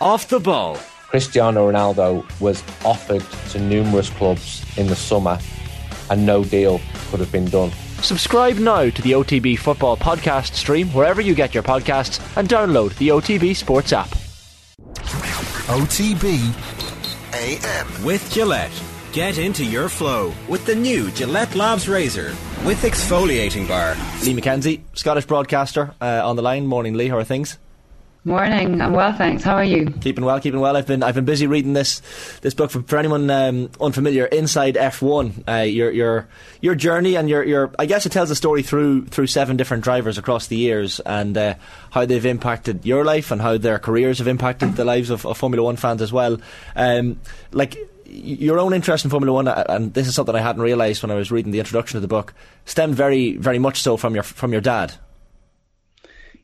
Off the ball. Cristiano Ronaldo was offered to numerous clubs in the summer and no deal could have been done. Subscribe now to the OTB Football Podcast stream wherever you get your podcasts and download the OTB Sports app. OTB AM. With Gillette. Get into your flow with the new Gillette Labs Razor with exfoliating bar. Lee McKenzie, Scottish broadcaster, uh, on the line. Morning, Lee. How are things? Morning. I'm well, thanks. How are you? Keeping well, keeping well. I've been I've been busy reading this this book for, for anyone um, unfamiliar. Inside F1, uh, your your your journey and your your I guess it tells a story through through seven different drivers across the years and uh, how they've impacted your life and how their careers have impacted the lives of, of Formula One fans as well. Um, like your own interest in Formula One, uh, and this is something I hadn't realised when I was reading the introduction of the book, stemmed very very much so from your from your dad.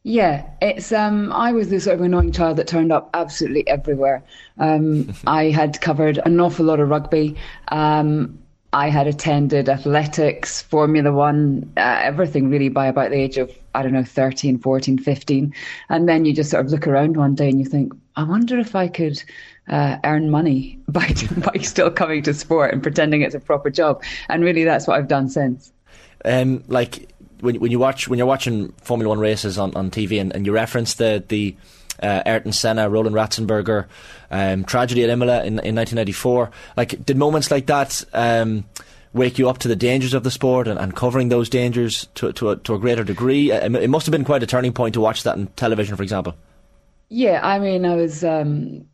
Yeah, it's um I was the sort of annoying child that turned up absolutely everywhere. Um, I had covered an awful lot of rugby. Um, I had attended athletics, Formula One, uh, everything really by about the age of, I don't know, 13, 14, 15. And then you just sort of look around one day and you think, I wonder if I could uh, earn money by, by still coming to sport and pretending it's a proper job. And really that's what I've done since. Um, like, when when you watch when you're watching Formula One races on, on TV and, and you reference the the uh, Ayrton Senna, Roland Ratzenberger um, tragedy at Imola in, in 1994. Like, did moments like that um, wake you up to the dangers of the sport and, and covering those dangers to to a, to a greater degree? Uh, it must have been quite a turning point to watch that on television, for example. Yeah, I mean, I was. Um,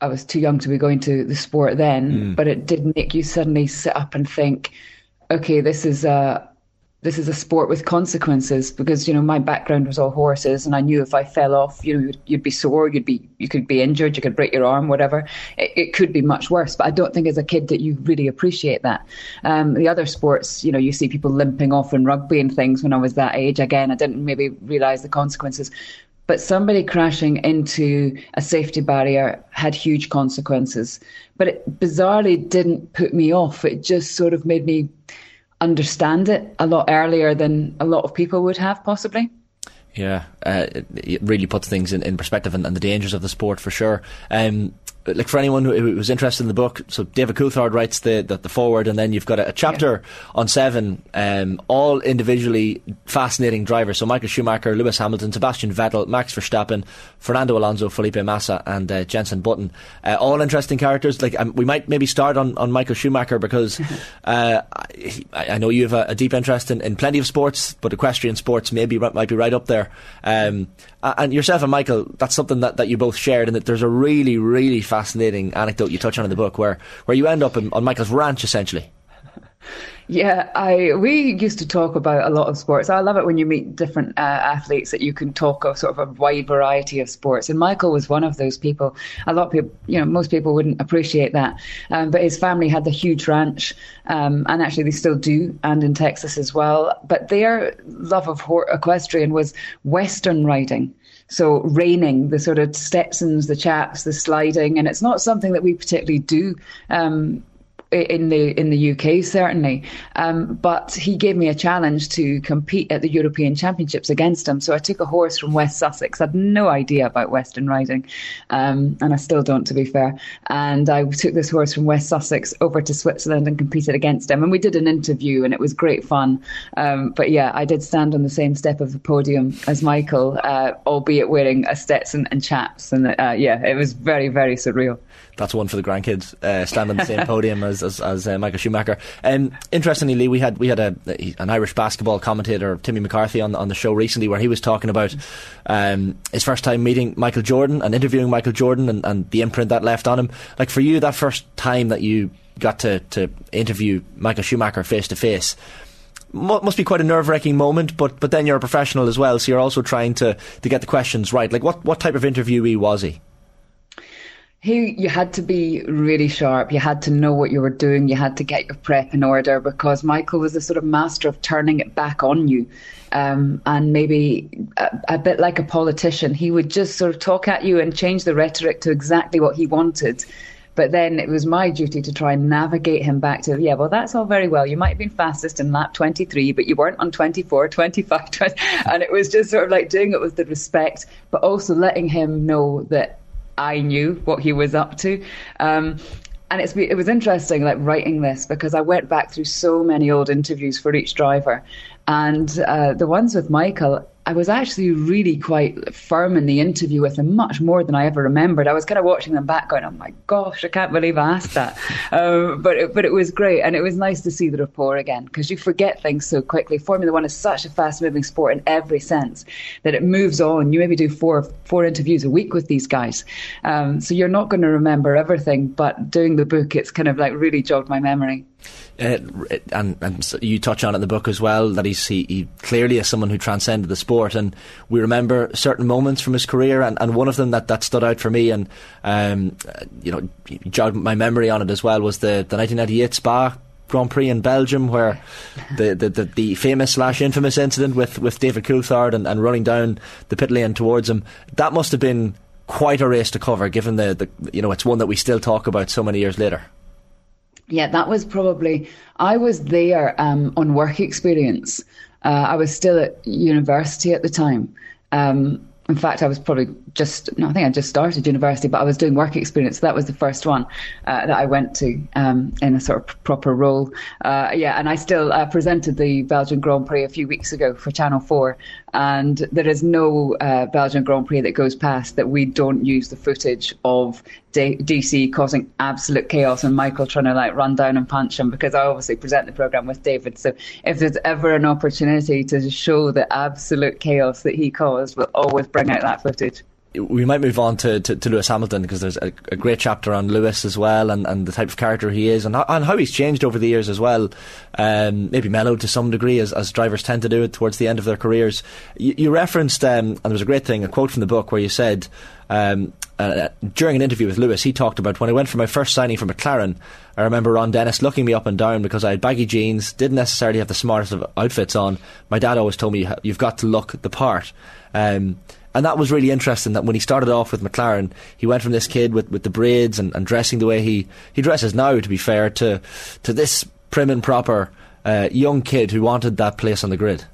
I was too young to be going to the sport then, mm. but it did make you suddenly sit up and think, okay, this is a this is a sport with consequences because you know my background was all horses and I knew if I fell off you know you'd, you'd be sore you'd be you could be injured you could break your arm whatever. It, it, could be much worse but I don't think as a kid that you really appreciate that. Um, the other sports you know you see people limping off in rugby and things when I was that age. Again I didn't maybe realize the consequences but somebody crashing into a safety barrier had huge consequences. But it bizarrely didn't put me off. It just sort of made me understand it a lot earlier than a lot of people would have, possibly. Yeah, uh, it, really puts things in, in perspective and, and, the dangers of the sport for sure. Um, like for anyone who, was interested in the book, so David Coulthard writes the, the, the foreword, and then you've got a, a chapter yeah. on seven, um, all individually fascinating drivers. So Michael Schumacher, Lewis Hamilton, Sebastian Vettel, Max Verstappen, Fernando Alonso, Felipe Massa, and uh, Jenson Button. Uh, all interesting characters. Like um, we might maybe start on, on Michael Schumacher because uh, I, I, know you have a, a deep interest in, in, plenty of sports, but equestrian sports maybe might be right up there. Um, and yourself and Michael, that's something that, that you both shared, and that there's a really, really fascinating anecdote you touch on in the book where, where you end up in, on Michael's ranch, essentially. Yeah, I we used to talk about a lot of sports. I love it when you meet different uh, athletes that you can talk of sort of a wide variety of sports. And Michael was one of those people. A lot of people, you know, most people wouldn't appreciate that. Um, but his family had the huge ranch, um, and actually they still do, and in Texas as well. But their love of equestrian was Western riding. So reining, the sort of Stetsons, the chaps, the sliding, and it's not something that we particularly do um, in the in the UK certainly. Um, but he gave me a challenge to compete at the European Championships against him. So I took a horse from West Sussex. I had no idea about Western riding, um, and I still don't, to be fair. And I took this horse from West Sussex over to Switzerland and competed against him. And we did an interview, and it was great fun. Um, but yeah, I did stand on the same step of the podium as Michael, uh, albeit wearing a Stetson and chaps. And uh, yeah, it was very very surreal that's one for the grandkids. Uh, stand on the same podium as as, as uh, Michael Schumacher. Um, interestingly, Lee, we had we had a an Irish basketball commentator, Timmy McCarthy, on on the show recently, where he was talking about um, his first time meeting Michael Jordan and interviewing Michael Jordan and, and the imprint that left on him. Like for you, that first time that you got to to interview Michael Schumacher face to face must be quite a nerve wracking moment, but but then you're a professional as well, so you're also trying to, to get the questions right. Like what, what type of interviewee was he? You had to be really sharp you had to know what you were doing you had to get your prep in order because michael was a sort of master of turning it back on you um, and maybe a, a, bit like a politician he would just sort of talk at you and change the rhetoric to exactly what he wanted but then it was my duty to try and navigate him back to, yeah, well, that's all very well. You might have been fastest in lap 23, but you weren't on 24, 25, 20. And it was just sort of like doing it with the respect, but also letting him know that I knew what he was up to. Um, and it's it was interesting like writing this because I went back through so many old interviews for each driver, and uh, the ones with Michael I was actually really quite firm in the interview with him, much more than I ever remembered. I was kind of watching them back, going, "Oh my gosh, I can't believe I asked that." um, but it, but it was great, and it was nice to see the rapport again because you forget things so quickly. Formula One is such a fast-moving sport in every sense that it moves on. You maybe do four four interviews a week with these guys, um, so you're not going to remember everything. But doing the book, it's kind of like really jogged my memory. Uh, and, and you touch on it in the book as well that he's he, he, clearly is someone who transcended the sport. And we remember certain moments from his career and, and one of them that, that stood out for me and um, you know jogged my memory on it as well was the, the 1998 Spa Grand Prix in Belgium where the, the, the, the, famous slash infamous incident with, with David Coulthard and, and running down the pit lane towards him. That must have been quite a race to cover given the, the you know it's one that we still talk about so many years later yeah, that was probably, I was there um, on work experience. Uh, I was still at university at the time. Um, in fact, I was probably just, no, I think I just started university, but I was doing work experience. So That was the first one uh, that I went to um, in a sort of proper role. Uh, yeah, and I still uh, presented the Belgian Grand Prix a few weeks ago for Channel 4. And there is no uh, Belgian Grand Prix that goes past that we don't use the footage of D- DC causing absolute chaos and Michael trying to like run down and punch him because I obviously present the program with David. So if there's ever an opportunity to show the absolute chaos that he caused, we'll always bring out that footage we might move on to, to, to Lewis Hamilton because there's a, a, great chapter on Lewis as well and, and the type of character he is and how, and how he's changed over the years as well. Um, maybe mellowed to some degree as, as drivers tend to do it towards the end of their careers. You, you referenced, um, and there was a great thing, a quote from the book where you said, um, uh, during an interview with Lewis, he talked about when I went for my first signing for McLaren, I remember Ron Dennis looking me up and down because I had baggy jeans, didn't necessarily have the smartest of outfits on. My dad always told me, you've got to look the part. Um, and that was really interesting that when he started off with McLaren, he went from this kid with, with the braids and, and dressing the way he, he dresses now, to be fair, to, to this prim and proper uh, young kid who wanted that place on the grid.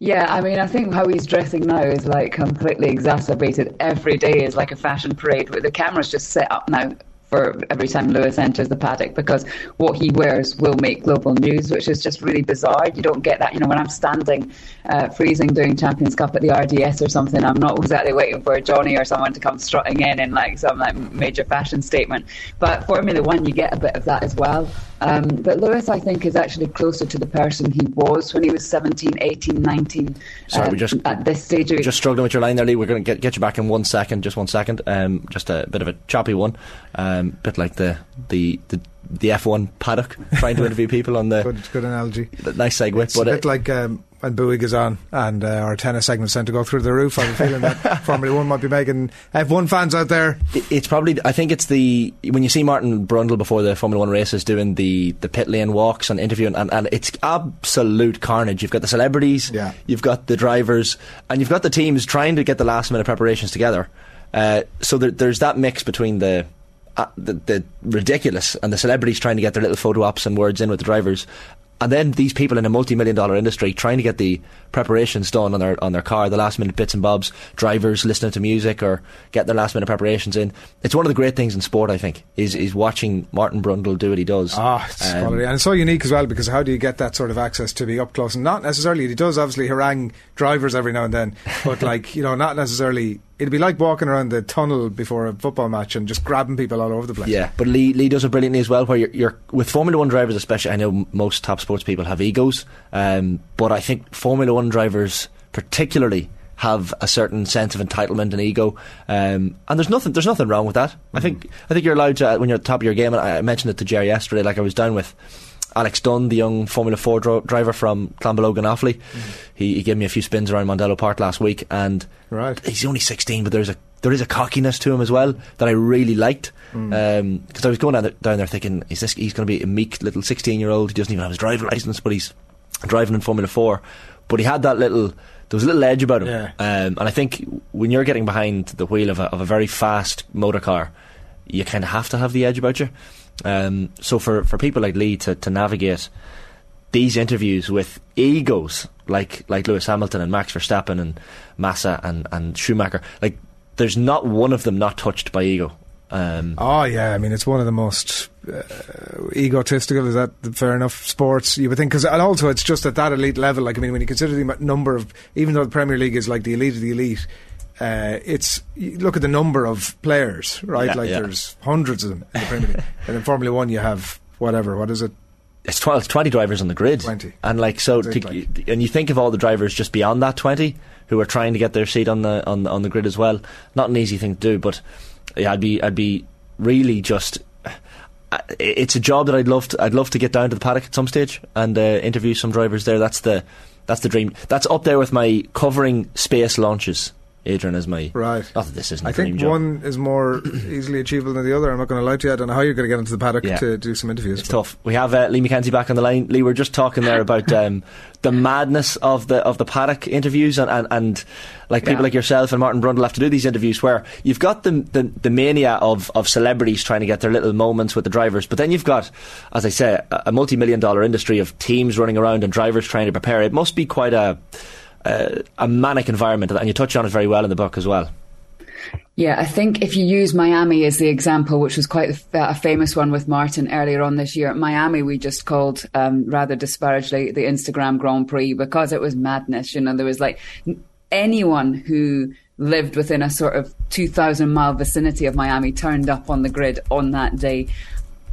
Yeah, I mean, I think how he's dressing now is like completely exacerbated. Every day is like a fashion parade. The camera's just set up now for every time Lewis enters the paddock because what he wears will make global news, which is just really bizarre. You don't get that. You know, when I'm standing uh, freezing doing Champions Cup at the RDS or something, I'm not exactly waiting for Johnny or someone to come strutting in in like some like major fashion statement. But Formula One, you get a bit of that as well. Um, but Lewis, I think, is actually closer to the person he was when he was 17, 18, 19. Sorry, um, we just at this stage. Just struggling with your line there, Lee. We're going to get, get you back in one second. Just one second. Um, just a bit of a choppy one. Um, bit like the the the, the F1 paddock trying to interview people on the good, good analogy. Nice segue. It's but a bit it, like um, when Bowie goes on and uh, our tennis segments tend to go through the roof. I have a feeling that Formula One might be making F1 fans out there. It's probably, I think it's the, when you see Martin Brundle before the Formula One races doing the, the pit lane walks and interviewing, and, and it's absolute carnage. You've got the celebrities, yeah. you've got the drivers, and you've got the teams trying to get the last minute preparations together. Uh, so there, there's that mix between the, uh, the, the ridiculous and the celebrities trying to get their little photo ops and words in with the drivers, and then these people in a multi-million dollar industry trying to get the preparations done on their on their car, the last minute bits and bobs, drivers listening to music or get their last minute preparations in. It's one of the great things in sport, I think, is is watching Martin Brundle do what he does. Ah, oh, it's um, quality, and it's so unique as well because how do you get that sort of access to be up close and not necessarily he does obviously harangue drivers every now and then, but like you know not necessarily it'd be like walking around the tunnel before a football match and just grabbing people all over the place. Yeah, but Lee, Lee does it brilliantly as well. Where you're, you're with Formula One drivers, especially. I know most top sports people have egos, um, but I think Formula One drivers, particularly, have a certain sense of entitlement and ego, um, and there's nothing there's nothing wrong with that. Mm-hmm. I think I think you're allowed to when you're at the top of your game. And I mentioned it to Jerry yesterday. Like I was down with. Alex Dunn, the young Formula 4 dro- driver from Clonbelogan Offaly, mm-hmm. he, he, gave me a few spins around Mondello Park last week, and right. he's only 16, but there's a there is a cockiness to him as well that I really liked. Because mm. um, I was going down there, down there, thinking, is this he's going to be a meek little 16 year old? He doesn't even have his driving license, but he's driving in Formula 4. But he had that little, there was a little edge about him. Yeah. Um, and I think when you're getting behind the wheel of a, of a very fast motor car, you kind of have to have the edge about you. Um, so for, for people like Lee to, to navigate these interviews with egos like like Lewis Hamilton and Max Verstappen and Massa and, and Schumacher, like there's not one of them not touched by ego. Um, Oh yeah, I mean it's one of the most uh, egotistical. Is that fair enough? Sports, you would think, because and also it's just at that elite level. Like I mean, when you consider the number of, even though the Premier League is like the elite of the elite, uh, it's look at the number of players, right? Yeah, like yeah. there's hundreds of them in the Premier League, and in Formula One you have whatever. What is it? it's 12, 20 drivers on the grid. 20. And like, so, to, like. and you think of all the drivers just beyond that 20 who are trying to get their seat on the, on, on the grid as well. Not an easy thing to do, but yeah, I'd be, I'd be really just, it's a job that I'd love to, I'd love to get down to the paddock at some stage and uh, interview some drivers there. That's the, that's the dream. That's up there with my covering space launches. Adrian is my, Right. not that this isn't I think job. one is more easily achievable than the other. I'm not going to lie to you. I don't know how you're going to get into the paddock Yeah. to do some interviews. It's tough. We have uh, Lee McKenzie back on the line. Lee, we are just talking there about um, the madness of the of the paddock interviews, and, and, and like people Yeah. like yourself and Martin Brundle have to do these interviews where you've got the, the the mania of of celebrities trying to get their little moments with the drivers, but then you've got, as I say, a, a multi million dollar industry of teams running around and drivers trying to prepare. It must be quite a a, a manic environment, and you touch on it very well in the book as well. Yeah, I think if you use Miami as the example, which was quite a, a famous one with Martin earlier on this year, Miami we just called um, rather disparagingly the Instagram Grand Prix because it was madness. You know, there was like anyone who lived within a sort of 2,000 mile vicinity of Miami turned up on the grid on that day.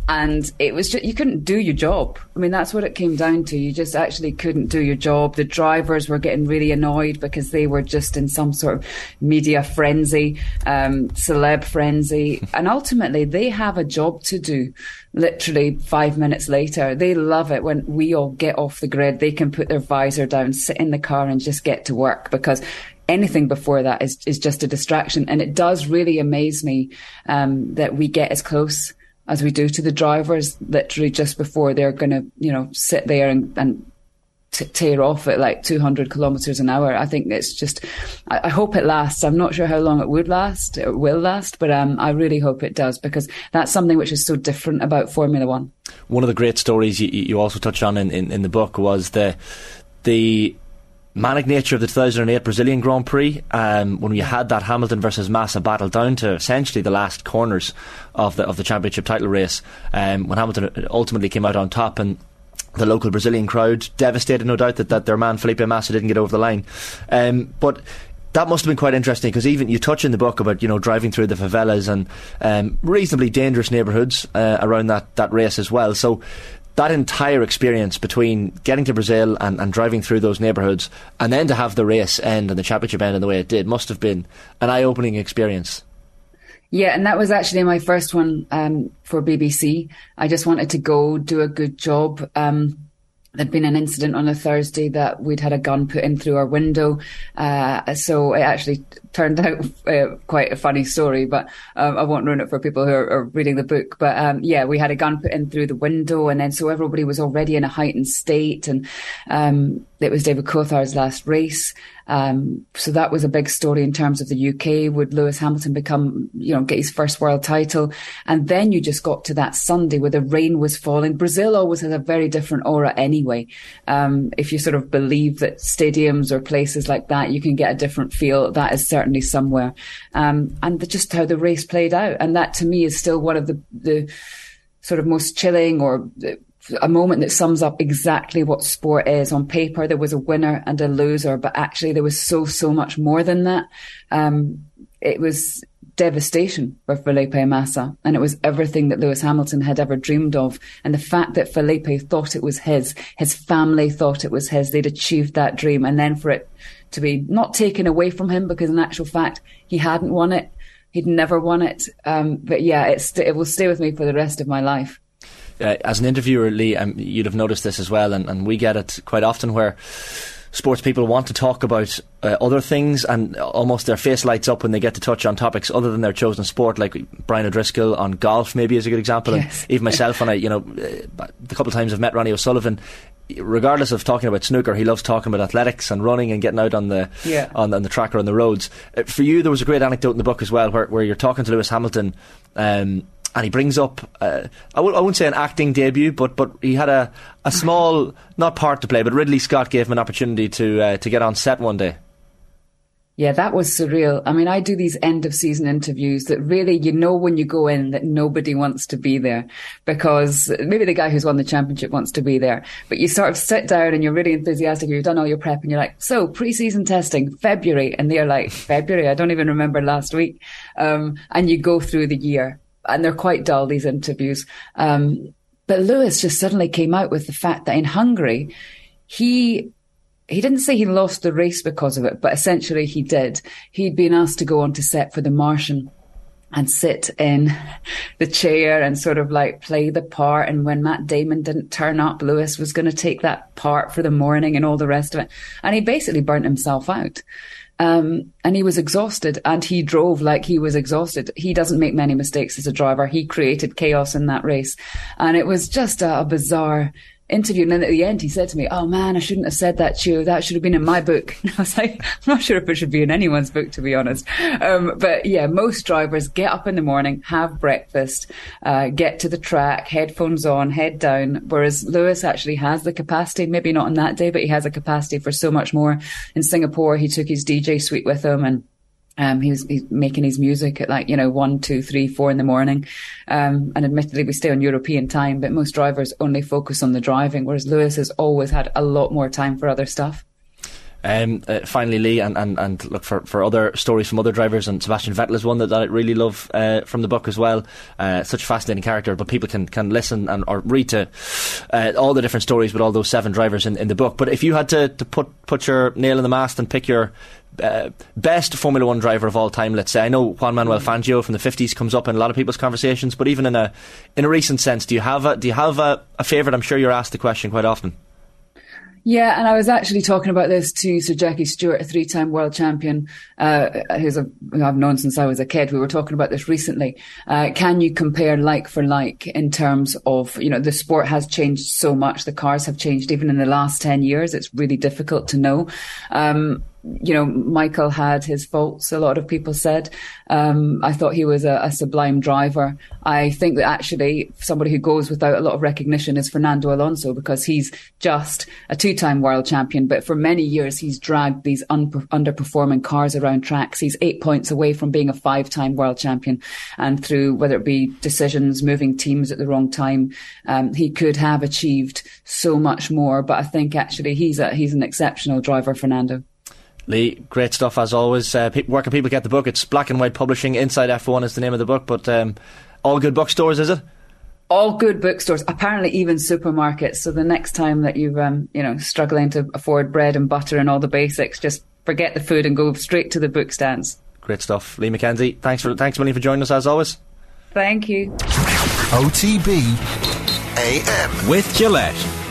And it was just, you couldn't do your job. I mean, that's what it came down to. You just actually couldn't do your job. The drivers were getting really annoyed because they were just in some sort of media frenzy, um, celeb frenzy. And ultimately, they have a job to do. Literally five minutes later, they love it when we all get off the grid. They can put their visor down, sit in the car and just get to work because anything before that is, is just a distraction. And it does really amaze me, um, that we get as close as we do to the drivers literally just before they're going to, you know, sit there and, and t- tear off at like 200 kilometers an hour. I think it's just, I, I hope it lasts. I'm not sure how long it would last, it will last, but um, I really hope it does because that's something which is so different about Formula One. one of the great stories you, you also touched on in, in, in the book was the the manic nature of the 2008 Brazilian Grand Prix um, when we had that Hamilton versus Massa battle down to essentially the last corners of the of the championship title race um, when Hamilton ultimately came out on top and the local Brazilian crowd devastated no doubt that, that their man Felipe Massa didn't get over the line um, but that must have been quite interesting because even you touch in the book about you know driving through the favelas and um, reasonably dangerous neighbourhoods uh, around that, that race as well. So that entire experience between getting to Brazil and, and driving through those neighbourhoods and then to have the race end and the championship end in the way it did must have been an eye opening experience. Yeah, and that was actually my first one um, for BBC. I just wanted to go do a good job. Um, there'd been an incident on a Thursday that we'd had a gun put in through our window. Uh, so it actually turned out uh, quite a funny story, but um, I won't ruin it for people who are, are reading the book. But um, yeah, we had a gun put in through the window, and then so everybody was already in a heightened state, and um, it was David Coulthard's last race. Um, so that was a big story in terms of the UK. Would Lewis Hamilton become, you know, get his first world title? And then you just got to that Sunday where the rain was falling. Brazil always has a very different aura anyway. Um, if you sort of believe that stadiums or places like that, you can get a different feel. That is certainly somewhere. Um, and the, just how the race played out. And that to me is still one of the, the sort of most chilling or a moment that sums up exactly what sport is. On paper, there was a winner and a loser, but actually there was so, so much more than that. Um, it was devastation for Felipe Massa, and it was everything that Lewis Hamilton had ever dreamed of. And the fact that Felipe thought it was his, his family thought it was his, they'd achieved that dream, and then for it to be not taken away from him because in actual fact he hadn't won it, he'd never won it. Um, but yeah, it's, it will stay with me for the rest of my life. Uh, as an interviewer, Lee, um, you'd have noticed this as well, and, and we get it quite often where sports people want to talk about uh, other things and almost their face lights up when they get to touch on topics other than their chosen sport like Brian O'Driscoll on golf maybe is a good example Yes. and even myself when I you know uh, the couple of times I've met Ronnie O'Sullivan regardless of talking about snooker he loves talking about athletics and running and getting out on the Yeah. on, on the track or on the roads uh, for you there was a great anecdote in the book as well where, where you're talking to Lewis Hamilton um, and he brings up uh, I, w- I wouldn't say an acting debut but but he had a, a small not part to play but Ridley Scott gave him an opportunity to uh, to get on set one day Yeah, that was surreal. I mean, I do these end of season interviews that really, you know, when you go in that nobody wants to be there because maybe the guy who's won the championship wants to be there, but you sort of sit down and you're really enthusiastic. You've done all your prep and you're like, so preseason testing, February. And they're like, February? I don't even remember last week. Um, and you go through the year and they're quite dull, these interviews. Um, but Lewis just suddenly came out with the fact that in Hungary, he he didn't say he lost the race because of it, but essentially he did. He'd been asked to go on to set for The Martian and sit in the chair and sort of like play the part. And when Matt Damon didn't turn up, Lewis was going to take that part for the morning and all the rest of it. And he basically burnt himself out. Um, and he was exhausted and he drove like he was exhausted. He doesn't make many mistakes as a driver. He created chaos in that race. And it was just a, a bizarre interview. And then at the end, he said to me, Oh man, I shouldn't have said that to you. That should have been in my book. And I was like, I'm not sure if it should be in anyone's book, to be honest. Um, but yeah, most drivers get up in the morning, have breakfast, uh, get to the track, headphones on, head down. Whereas Lewis actually has the capacity, maybe not on that day, but he has a capacity for so much more. In Singapore, he took his DJ suite with him and um, he was he's making his music at like, you know, one, two, three, four in the morning. Um, and admittedly, we stay on European time, but most drivers only focus on the driving, whereas Lewis has always had a lot more time for other stuff. Um, uh, finally, Lee, and, and, and look for, for other stories from other drivers, and Sebastian Vettel is one that, that I really love uh, from the book as well. Uh, such a fascinating character, but people can, can listen and or read to uh, all the different stories with all those seven drivers in, in the book. But if you had to, to put put your nail in the mast and pick your uh, best Formula One driver of all time, let's say. I know Juan Manuel Fangio from the fifties comes up in a lot of people's conversations, but even in a in a recent sense, do you have a do you have a, a favourite? I'm sure you're asked the question quite often. Yeah, and I was actually talking about this to Sir Jackie Stewart, a three-time world champion, uh, who's a, who I've known since I was a kid. We were talking about this recently. Uh, can you compare like for like in terms of, you know, the sport has changed so much. The cars have changed even in the last 10 years. It's really difficult to know. Um, you know, Michael had his faults, a lot of people said. Um, I thought he was a, a, sublime driver. I think that actually somebody who goes without a lot of recognition is Fernando Alonso because he's just a two time world champion. But for many years, he's dragged these un- underperforming cars around tracks. He's eight points away from being a five time world champion. And through whether it be decisions, moving teams at the wrong time, um, he could have achieved so much more. But I think actually he's a, he's an exceptional driver, Fernando. Lee, great stuff as always. Uh, pe- where can people get the book? It's Black and White Publishing. Inside F1 is the name of the book, but um, all good bookstores, is it? All good bookstores, apparently even supermarkets. So the next time that you're, um, you know, struggling to afford bread and butter and all the basics, just forget the food and go straight to the book stands. Great stuff, Lee McKenzie. Thanks for thanks, Millie, for joining us as always. Thank you. OTB AM with Gillette.